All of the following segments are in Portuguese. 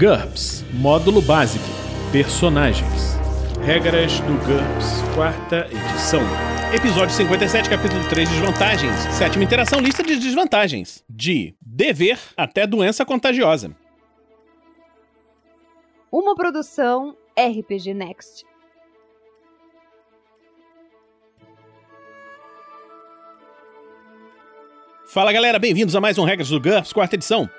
GURPS Módulo Básico Personagens Regras do GURPS, quarta edição. Episódio 57, capítulo 3, Desvantagens. Sétima interação, lista de desvantagens. De dever até doença contagiosa. Uma produção RPG Next. Fala galera, bem-vindos a mais um Regras do GURPS, quarta edição.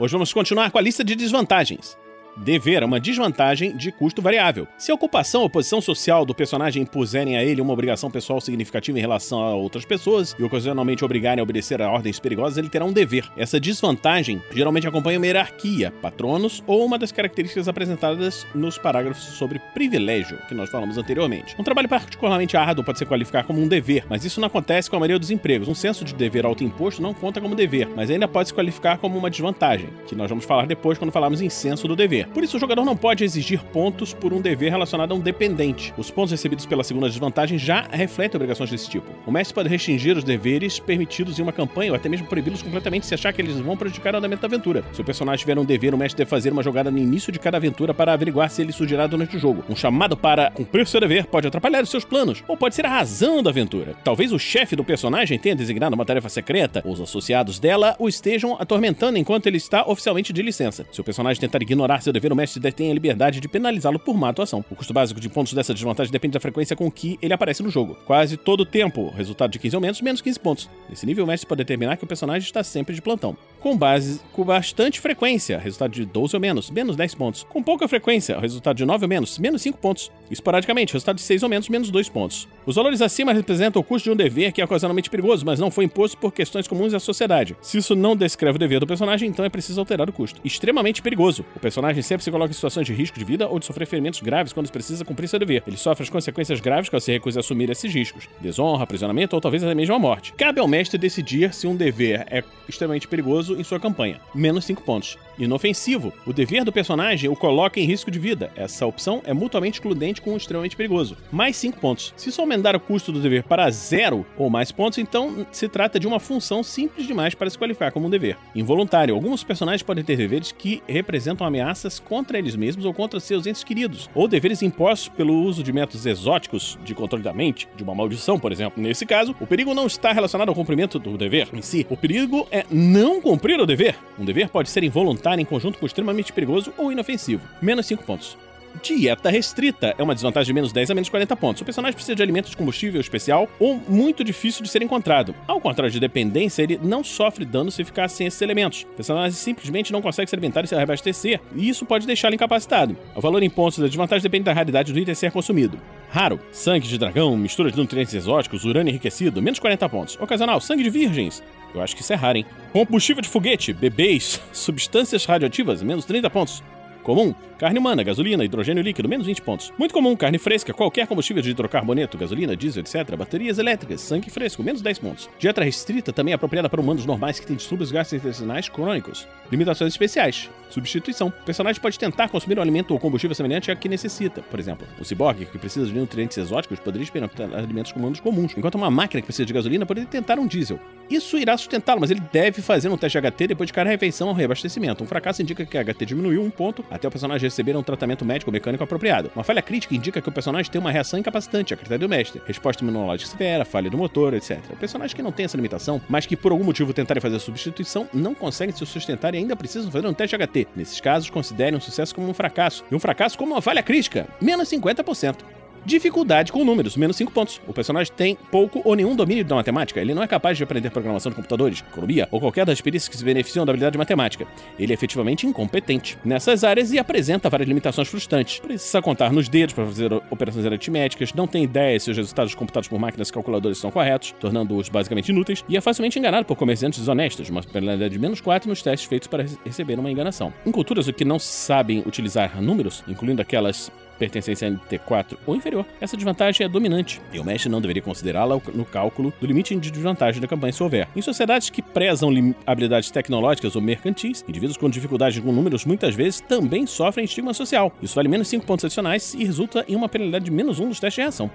Hoje vamos continuar com a lista de desvantagens. Dever é uma desvantagem de custo variável. Se a ocupação ou posição social do personagem impuserem a ele uma obrigação pessoal significativa em relação a outras pessoas e ocasionalmente obrigarem a obedecer a ordens perigosas, ele terá um dever. Essa desvantagem geralmente acompanha uma hierarquia, patronos ou uma das características apresentadas nos parágrafos sobre privilégio, que nós falamos anteriormente. Um trabalho particularmente árduo pode ser qualificado como um dever, mas isso não acontece com a maioria dos empregos. Um senso de dever autoimposto não conta como dever, mas ainda pode se qualificar como uma desvantagem, que nós vamos falar depois quando falarmos em senso do dever. Por isso, o jogador não pode exigir pontos por um dever relacionado a um dependente. Os pontos recebidos pela segunda desvantagem já refletem obrigações desse tipo. O mestre pode restringir os deveres permitidos em uma campanha ou até mesmo proibi-los completamente se achar que eles vão prejudicar o andamento da aventura. Se o personagem tiver um dever, o mestre deve fazer uma jogada no início de cada aventura para averiguar se ele surgirá durante o jogo. Um chamado para cumprir seu dever pode atrapalhar os seus planos ou pode ser a razão da aventura. Talvez o chefe do personagem tenha designado uma tarefa secreta ou os associados dela o estejam atormentando enquanto ele está oficialmente de licença. Se o personagem tentar ignorar seu dever, o mestre detém a liberdade de penalizá-lo por má atuação. O custo básico de pontos dessa desvantagem depende da frequência com que ele aparece no jogo. Quase todo o tempo, resultado de 15 ou menos, menos 15 pontos. Nesse nível, o mestre pode determinar que o personagem está sempre de plantão. Com base com bastante frequência, resultado de 12 ou menos, menos 10 pontos. Com pouca frequência, resultado de 9 ou menos, menos 5 pontos. Esporadicamente, resultado de 6 ou menos, menos 2 pontos. Os valores acima representam o custo de um dever que é ocasionalmente perigoso, mas não foi imposto por questões comuns à sociedade. Se isso não descreve o dever do personagem, então é preciso alterar o custo. Extremamente perigoso. O personagem sempre se coloca em situações de risco de vida ou de sofrer ferimentos graves quando precisa cumprir seu dever. Ele sofre as consequências graves caso se recuse a assumir esses riscos. Desonra, aprisionamento ou talvez até mesmo a morte. Cabe ao mestre decidir se um dever é extremamente perigoso em sua campanha. Menos 5 pontos. Inofensivo. O dever do personagem o coloca em risco de vida. Essa opção é mutuamente excludente com o extremamente perigoso. Mais 5 pontos. Se isso aumentar o custo do dever para zero ou mais pontos, então se trata de uma função simples demais para se qualificar como um dever. Involuntário. Alguns personagens podem ter deveres que representam ameaças contra eles mesmos ou contra seus entes queridos, ou deveres impostos pelo uso de métodos exóticos de controle da mente, de uma maldição, por exemplo. Nesse caso, o perigo não está relacionado ao cumprimento do dever em si. O perigo é não cumprir o dever. Um dever pode ser involuntário em conjunto com extremamente perigoso ou inofensivo. Menos 5 pontos. Dieta restrita é uma desvantagem de menos 10 a menos 40 pontos. O personagem precisa de alimentos de combustível especial ou muito difícil de ser encontrado. Ao contrário de dependência, ele não sofre dano se ficar sem esses elementos. O personagem simplesmente não consegue se alimentar e se reabastecer, e isso pode deixá-lo incapacitado. O valor em pontos da desvantagem depende da raridade do item ser consumido. Raro, sangue de dragão, mistura de nutrientes exóticos, urânio enriquecido, menos 40 pontos. Ocasional, sangue de virgens. Eu acho que isso é raro, hein? Combustível de foguete, bebês, substâncias radioativas, menos 30 pontos. Comum, carne humana, gasolina, hidrogênio líquido, menos 20 pontos. Muito comum, carne fresca, qualquer combustível de hidrocarboneto, gasolina, diesel, etc. Baterias elétricas, sangue fresco, menos 10 pontos. Dieta restrita também é apropriada para humanos normais que têm distúrbios gastrointestinais crônicos. Limitações especiais. Substituição. O personagem pode tentar consumir um alimento ou combustível semelhante a que necessita. Por exemplo, o ciborgue, que precisa de nutrientes exóticos, poderia experimentar alimentos humanos comuns, enquanto uma máquina que precisa de gasolina poderia tentar um diesel. Isso irá sustentá-lo, mas ele deve fazer um teste de HT depois de cada refeição ou reabastecimento. Um fracasso indica que a HT diminuiu um ponto até o personagem receber um tratamento médico mecânico apropriado. Uma falha crítica indica que o personagem tem uma reação incapacitante, a critério do mestre. Resposta imunológica severa, falha do motor, etc. O personagem que não tem essa limitação, mas que por algum motivo tentarem fazer a substituição, não conseguem se sustentar e ainda precisam fazer um teste HT. Nesses casos, considerem um sucesso como um fracasso, e um fracasso como uma falha crítica, menos 50%. Dificuldade com números, menos 5 pontos. O personagem tem pouco ou nenhum domínio da matemática. Ele não é capaz de aprender programação de computadores, economia ou qualquer das perícias que se beneficiam da habilidade matemática. Ele é efetivamente incompetente nessas áreas e apresenta várias limitações frustrantes. Precisa contar nos dedos para fazer operações aritméticas, não tem ideia se os resultados computados por máquinas e são corretos, tornando-os basicamente inúteis, e é facilmente enganado por comerciantes desonestos, uma penalidade de menos 4 nos testes feitos para receber uma enganação. Em culturas que não sabem utilizar números, incluindo aquelas pertencência a NT4 ou inferior, essa desvantagem é dominante, e o mestre não deveria considerá-la no cálculo do limite de desvantagem da campanha se houver. Em sociedades que prezam habilidades tecnológicas ou mercantis, indivíduos com dificuldade com números muitas vezes também sofrem estigma social. Isso vale menos 5 pontos adicionais e resulta em uma penalidade de menos 1 dos testes de reação.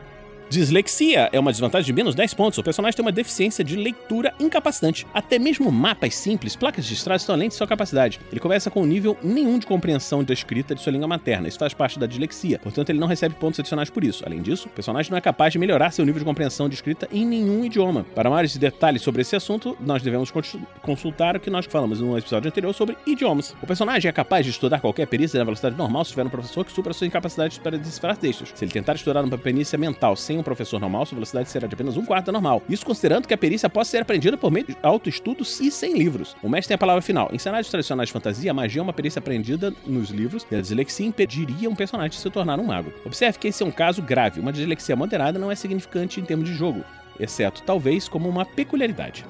Dislexia é uma desvantagem de menos 10 pontos. O personagem tem uma deficiência de leitura incapacitante. Até mesmo mapas simples, placas de estrada estão além de sua capacidade. Ele começa com um nível nenhum de compreensão da escrita de sua língua materna. Isso faz parte da dislexia. Portanto, ele não recebe pontos adicionais por isso. Além disso, o personagem não é capaz de melhorar seu nível de compreensão de escrita em nenhum idioma. Para maiores detalhes sobre esse assunto, nós devemos consultar o que nós falamos no episódio anterior sobre idiomas. O personagem é capaz de estudar qualquer perícia na velocidade normal se tiver um professor que supera suas incapacidades para decifrar textos. Se ele tentar estudar uma perícia mental sem um professor normal, sua velocidade será de apenas um quarto da normal. Isso considerando que a perícia possa ser aprendida por meio de autoestudos e sem livros. O mestre tem a palavra final. Em cenários tradicionais de fantasia, a magia é uma perícia aprendida nos livros e a dislexia impediria um personagem de se tornar um mago. Observe que esse é um caso grave. Uma dislexia moderada não é significante em termos de jogo, exceto talvez como uma peculiaridade.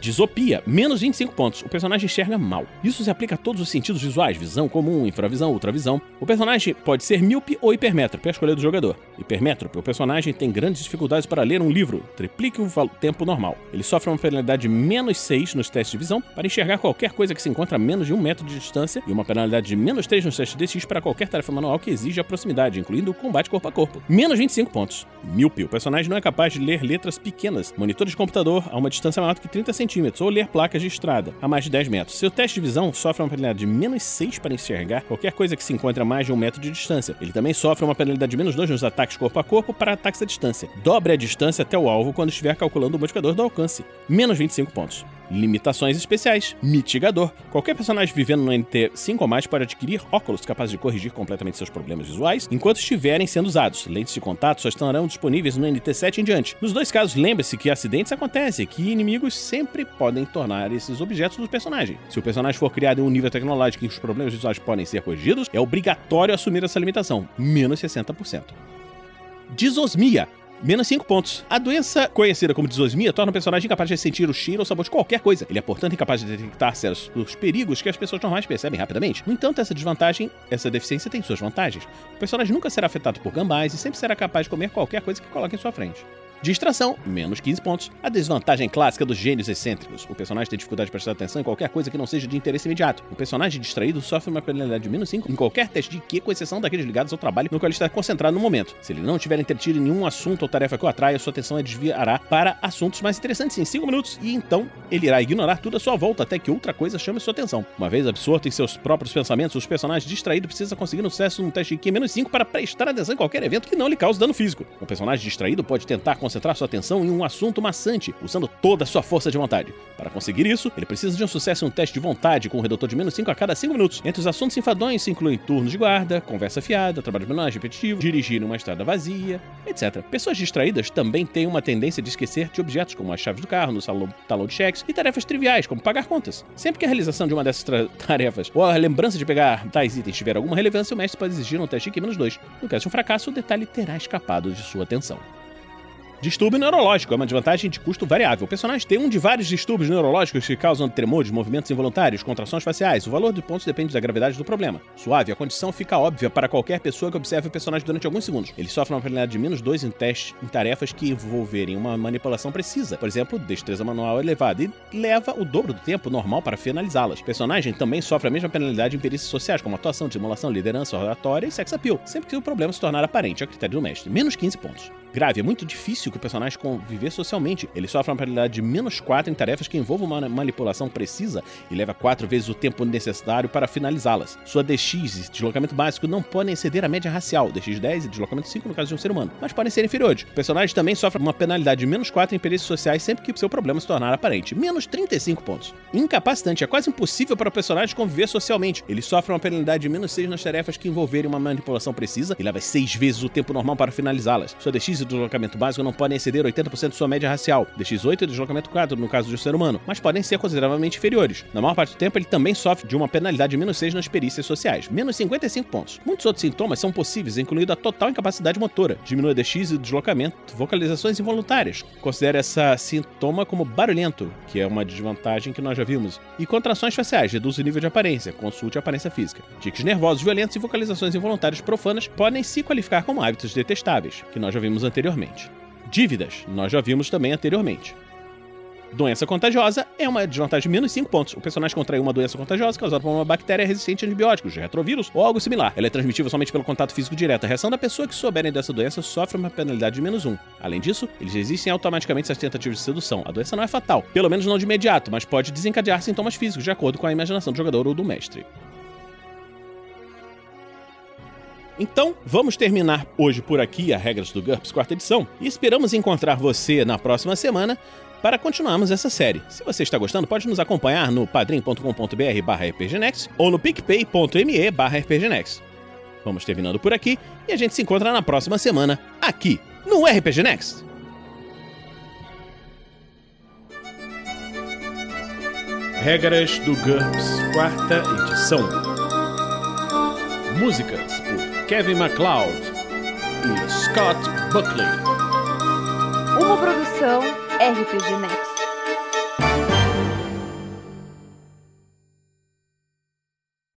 Disopia, menos 25 pontos. O personagem enxerga mal. Isso se aplica a todos os sentidos visuais, visão comum, infravisão, ultravisão. O personagem pode ser míope ou hipermétrope, a escolha do jogador. Hipermétrope, o personagem tem grandes dificuldades para ler um livro, triplique o tempo normal. Ele sofre uma penalidade de menos 6 nos testes de visão para enxergar qualquer coisa que se encontra a menos de um metro de distância e uma penalidade de menos 3 nos testes DX para qualquer tarefa manual que exija proximidade, incluindo o combate corpo a corpo. Menos 25 pontos. Míope, o personagem não é capaz de ler letras pequenas, monitores de computador a uma distância maior do que 30 centímetros centímetros ou ler placas de estrada a mais de 10 metros. Seu teste de visão sofre uma penalidade de menos 6 para enxergar qualquer coisa que se encontre a mais de um metro de distância. Ele também sofre uma penalidade de menos 2 nos ataques corpo a corpo para ataques à distância. Dobre a distância até o alvo quando estiver calculando o modificador do alcance. Menos 25 pontos. Limitações especiais. Mitigador. Qualquer personagem vivendo no NT 5 ou mais pode adquirir óculos capazes de corrigir completamente seus problemas visuais enquanto estiverem sendo usados. Lentes de contato só estarão disponíveis no NT 7 em diante. Nos dois casos, lembre-se que acidentes acontecem e que inimigos sempre podem tornar esses objetos do personagem. Se o personagem for criado em um nível tecnológico em que os problemas visuais podem ser corrigidos, é obrigatório assumir essa limitação, menos 60%. Disosmia Menos 5 pontos. A doença conhecida como disosmia torna o personagem incapaz de sentir o cheiro ou sabor de qualquer coisa. Ele é, portanto, incapaz de detectar certos perigos que as pessoas normais percebem rapidamente. No entanto, essa desvantagem, essa deficiência tem suas vantagens. O personagem nunca será afetado por gambás e sempre será capaz de comer qualquer coisa que coloque em sua frente. Distração, menos 15 pontos. A desvantagem clássica dos gênios excêntricos. O personagem tem dificuldade de prestar atenção em qualquer coisa que não seja de interesse imediato. O personagem distraído sofre uma penalidade de menos 5 em qualquer teste de IQ, com exceção daqueles ligados ao trabalho no qual ele está concentrado no momento. Se ele não tiver entretido em nenhum assunto ou tarefa que o atraia, sua atenção desviará para assuntos mais interessantes em 5 minutos e então ele irá ignorar tudo à sua volta até que outra coisa chame sua atenção. Uma vez absorto em seus próprios pensamentos, os personagens distraídos precisam conseguir um sucesso no teste de IQ menos 5 para prestar atenção em qualquer evento que não lhe cause dano físico. O personagem distraído pode tentar concentrar sua atenção em um assunto maçante, usando toda a sua força de vontade. Para conseguir isso, ele precisa de um sucesso em um teste de vontade com um redutor de menos 5 a cada 5 minutos. Entre os assuntos enfadões se incluem turnos de guarda, conversa fiada, trabalho menor repetitivo, dirigir uma estrada vazia, etc. Pessoas distraídas também têm uma tendência de esquecer de objetos como as chaves do carro, no salão, talão de cheques e tarefas triviais, como pagar contas. Sempre que a realização de uma dessas tarefas ou a lembrança de pegar tais itens tiver alguma relevância, o mestre pode exigir um teste de menos 2. No caso de um fracasso, o detalhe terá escapado de sua atenção. Distúrbio neurológico é uma desvantagem de custo variável. O personagem tem um de vários distúrbios neurológicos que causam tremores, movimentos involuntários, contrações faciais. O valor de pontos depende da gravidade do problema. Suave, a condição fica óbvia para qualquer pessoa que observe o personagem durante alguns segundos. Ele sofre uma penalidade de menos 2 em testes em tarefas que envolverem uma manipulação precisa, por exemplo, destreza manual elevada, e leva o dobro do tempo normal para finalizá-las. O personagem também sofre a mesma penalidade em perícias sociais, como atuação, simulação, liderança, oratória e sex appeal, sempre que o problema se tornar aparente a critério do mestre. Menos 15 pontos grave. É muito difícil que o personagem conviver socialmente. Ele sofre uma penalidade de menos 4 em tarefas que envolvam uma manipulação precisa e leva 4 vezes o tempo necessário para finalizá-las. Sua DX e deslocamento básico não podem exceder a média racial, DX 10 e deslocamento 5 no caso de um ser humano, mas podem ser inferiores. O personagem também sofre uma penalidade de menos 4 em perícias sociais sempre que seu problema se tornar aparente, menos 35 pontos. Incapacitante, é quase impossível para o personagem conviver socialmente. Ele sofre uma penalidade de menos 6 nas tarefas que envolverem uma manipulação precisa e leva 6 vezes o tempo normal para finalizá-las. Sua DX e deslocamento básico não podem exceder 80% de sua média racial, DX8 e deslocamento 4 no caso de um ser humano, mas podem ser consideravelmente inferiores. Na maior parte do tempo, ele também sofre de uma penalidade de menos 6 nas perícias sociais, menos 55 pontos. Muitos outros sintomas são possíveis, incluindo a total incapacidade motora, diminui DX e deslocamento, vocalizações involuntárias. Considere essa sintoma como barulhento, que é uma desvantagem que nós já vimos, e contrações faciais, reduz o nível de aparência, consulte a aparência física. Tiques nervosos violentos e vocalizações involuntárias profanas podem se qualificar como hábitos detestáveis, que nós já vimos anteriormente. Dívidas, nós já vimos também anteriormente. Doença contagiosa é uma desvantagem de menos 5 pontos. O personagem contraiu uma doença contagiosa causada por uma bactéria resistente a antibióticos, retrovírus ou algo similar. Ela é transmitível somente pelo contato físico direto. A reação da pessoa que souberem dessa doença sofre uma penalidade de menos 1. Além disso, eles resistem automaticamente às tentativas de sedução. A doença não é fatal, pelo menos não de imediato, mas pode desencadear sintomas físicos de acordo com a imaginação do jogador ou do mestre. Então, vamos terminar hoje por aqui a Regras do GURPS quarta edição e esperamos encontrar você na próxima semana para continuarmos essa série. Se você está gostando, pode nos acompanhar no padrim.com.br barra rpgnext ou no picpay.me barra rpgnext. Vamos terminando por aqui e a gente se encontra na próxima semana aqui no RPG Next. Regras do GURPS, quarta edição. Músicas Kevin MacLeod e Scott Buckley. Uma produção RPG Next.